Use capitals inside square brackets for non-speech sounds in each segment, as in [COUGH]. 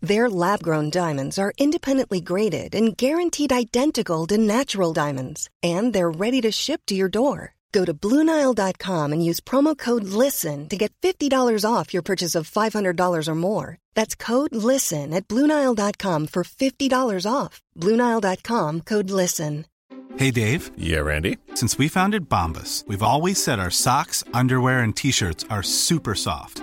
Their lab-grown diamonds are independently graded and guaranteed identical to natural diamonds. And they're ready to ship to your door. Go to Bluenile.com and use promo code LISTEN to get $50 off your purchase of $500 or more. That's code LISTEN at Bluenile.com for $50 off. Bluenile.com code LISTEN. Hey, Dave. Yeah, Randy. Since we founded Bombas, we've always said our socks, underwear, and t shirts are super soft.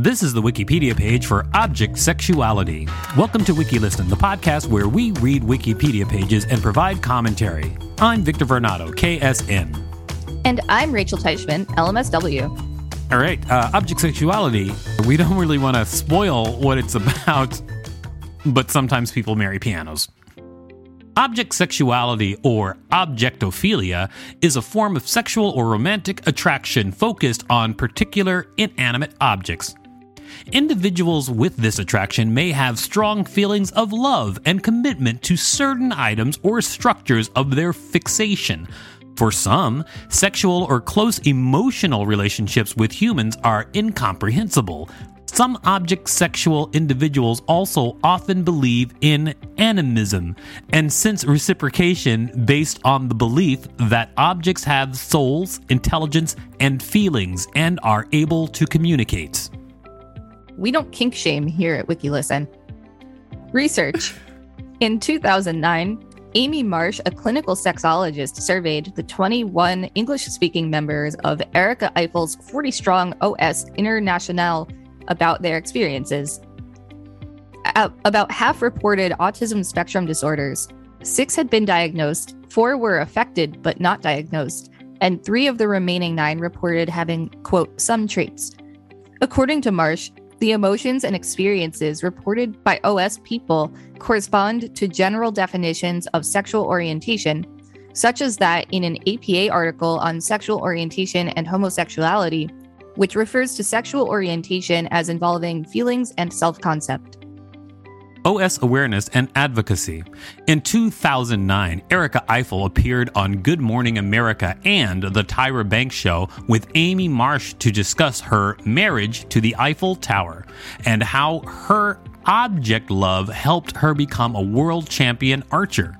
This is the Wikipedia page for Object Sexuality. Welcome to WikiListen, the podcast where we read Wikipedia pages and provide commentary. I'm Victor Varnado, KSN. And I'm Rachel Teichman, LMSW. All right, uh, object sexuality. We don't really want to spoil what it's about, but sometimes people marry pianos. Object sexuality or objectophilia is a form of sexual or romantic attraction focused on particular inanimate objects. Individuals with this attraction may have strong feelings of love and commitment to certain items or structures of their fixation, for some, sexual or close emotional relationships with humans are incomprehensible. Some object sexual individuals also often believe in animism and sense reciprocation based on the belief that objects have souls, intelligence, and feelings and are able to communicate. We don't kink shame here at WikiListen. Research. [LAUGHS] In 2009, Amy Marsh, a clinical sexologist, surveyed the 21 English speaking members of Erika Eiffel's 40 strong OS International about their experiences. about half reported autism spectrum disorders. Six had been diagnosed, four were affected but not diagnosed, and three of the remaining nine reported having, quote, some traits. According to Marsh, the emotions and experiences reported by OS people correspond to general definitions of sexual orientation, such as that in an APA article on sexual orientation and homosexuality, which refers to sexual orientation as involving feelings and self concept. OS awareness and advocacy. In 2009, Erika Eiffel appeared on Good Morning America and The Tyra Banks Show with Amy Marsh to discuss her marriage to the Eiffel Tower and how her object love helped her become a world champion archer.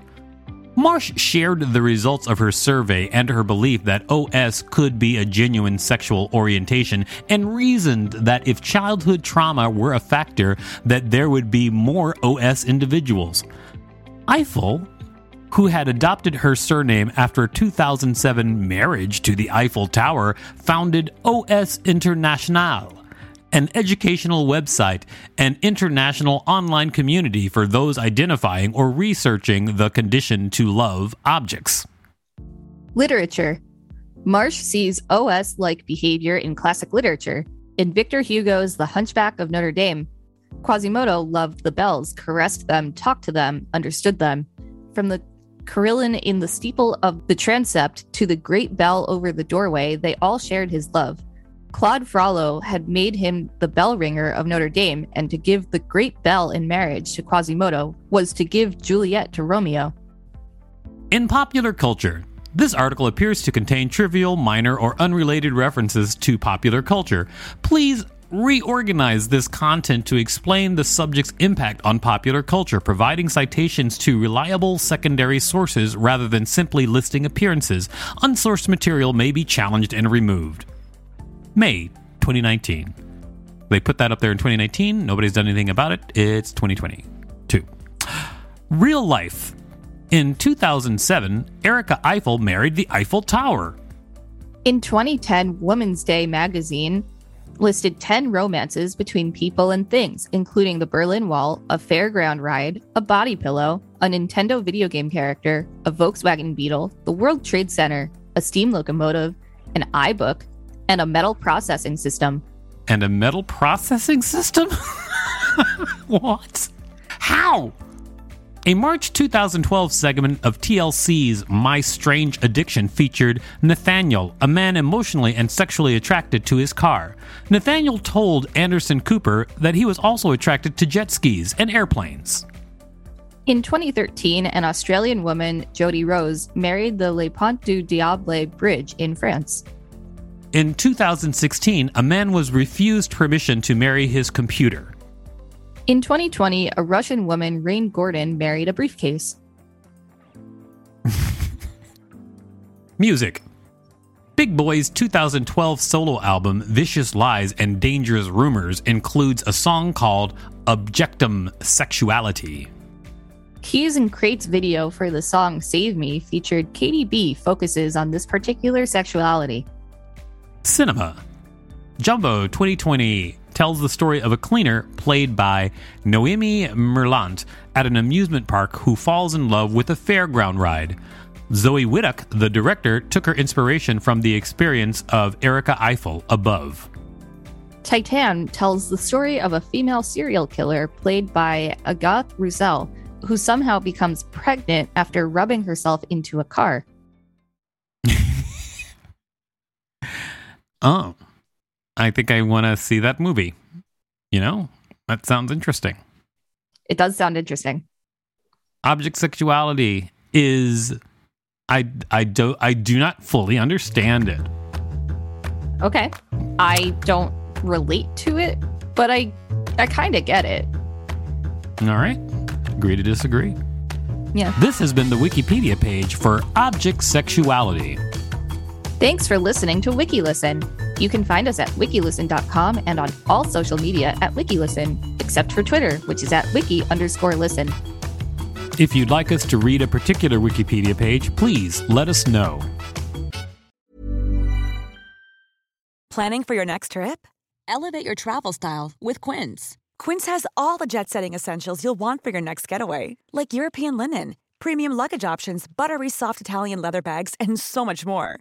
Marsh shared the results of her survey and her belief that OS could be a genuine sexual orientation and reasoned that if childhood trauma were a factor that there would be more OS individuals. Eiffel, who had adopted her surname after a 2007 marriage to the Eiffel Tower, founded OS International an educational website, an international online community for those identifying or researching the condition to love objects. Literature Marsh sees OS like behavior in classic literature. In Victor Hugo's The Hunchback of Notre Dame, Quasimodo loved the bells, caressed them, talked to them, understood them. From the carillon in the steeple of the transept to the great bell over the doorway, they all shared his love. Claude Frollo had made him the bell ringer of Notre Dame, and to give the great bell in marriage to Quasimodo was to give Juliet to Romeo. In popular culture, this article appears to contain trivial, minor, or unrelated references to popular culture. Please reorganize this content to explain the subject's impact on popular culture, providing citations to reliable secondary sources rather than simply listing appearances. Unsourced material may be challenged and removed. May 2019. They put that up there in 2019. Nobody's done anything about it. It's 2022. [GASPS] Real life. In 2007, Erika Eiffel married the Eiffel Tower. In 2010, Women's Day magazine listed 10 romances between people and things, including the Berlin Wall, a fairground ride, a body pillow, a Nintendo video game character, a Volkswagen Beetle, the World Trade Center, a steam locomotive, an iBook, and a metal processing system. And a metal processing system? [LAUGHS] what? How? A March 2012 segment of TLC's My Strange Addiction featured Nathaniel, a man emotionally and sexually attracted to his car. Nathaniel told Anderson Cooper that he was also attracted to jet skis and airplanes. In 2013, an Australian woman, Jodi Rose, married the Le Pont du Diable Bridge in France. In 2016, a man was refused permission to marry his computer. In 2020, a Russian woman, Rain Gordon, married a briefcase. [LAUGHS] Music Big Boi's 2012 solo album, Vicious Lies and Dangerous Rumors, includes a song called Objectum Sexuality. Keys N Krates' video for the song Save Me featured Katy B focuses on this particular sexuality. Cinema Jumbo 2020 tells the story of a cleaner played by Noémie Merlant at an amusement park who falls in love with a fairground ride. Zoé Wittock, the director, took her inspiration from the experience of Erika Eiffel above. Titan tells the story of a female serial killer played by Agathe Rousselle, who somehow becomes pregnant after rubbing herself into a car. Oh, I think I want to see that movie. You know, that sounds interesting. It does sound interesting. Object sexuality is I I do I do not fully understand it. Okay. I don't relate to it, but I I kind of get it. All right. Agree to disagree. Yeah. This has been the Wikipedia page for object sexuality. Thanks for listening to WikiListen. You can find us at wikilisten.com and on all social media at WikiListen, except for Twitter, which is at wiki underscore listen. If you'd like us to read a particular Wikipedia page, please let us know. Planning for your next trip? Elevate your travel style with Quince. Quince has all the jet setting essentials you'll want for your next getaway, like European linen, premium luggage options, buttery soft Italian leather bags, and so much more.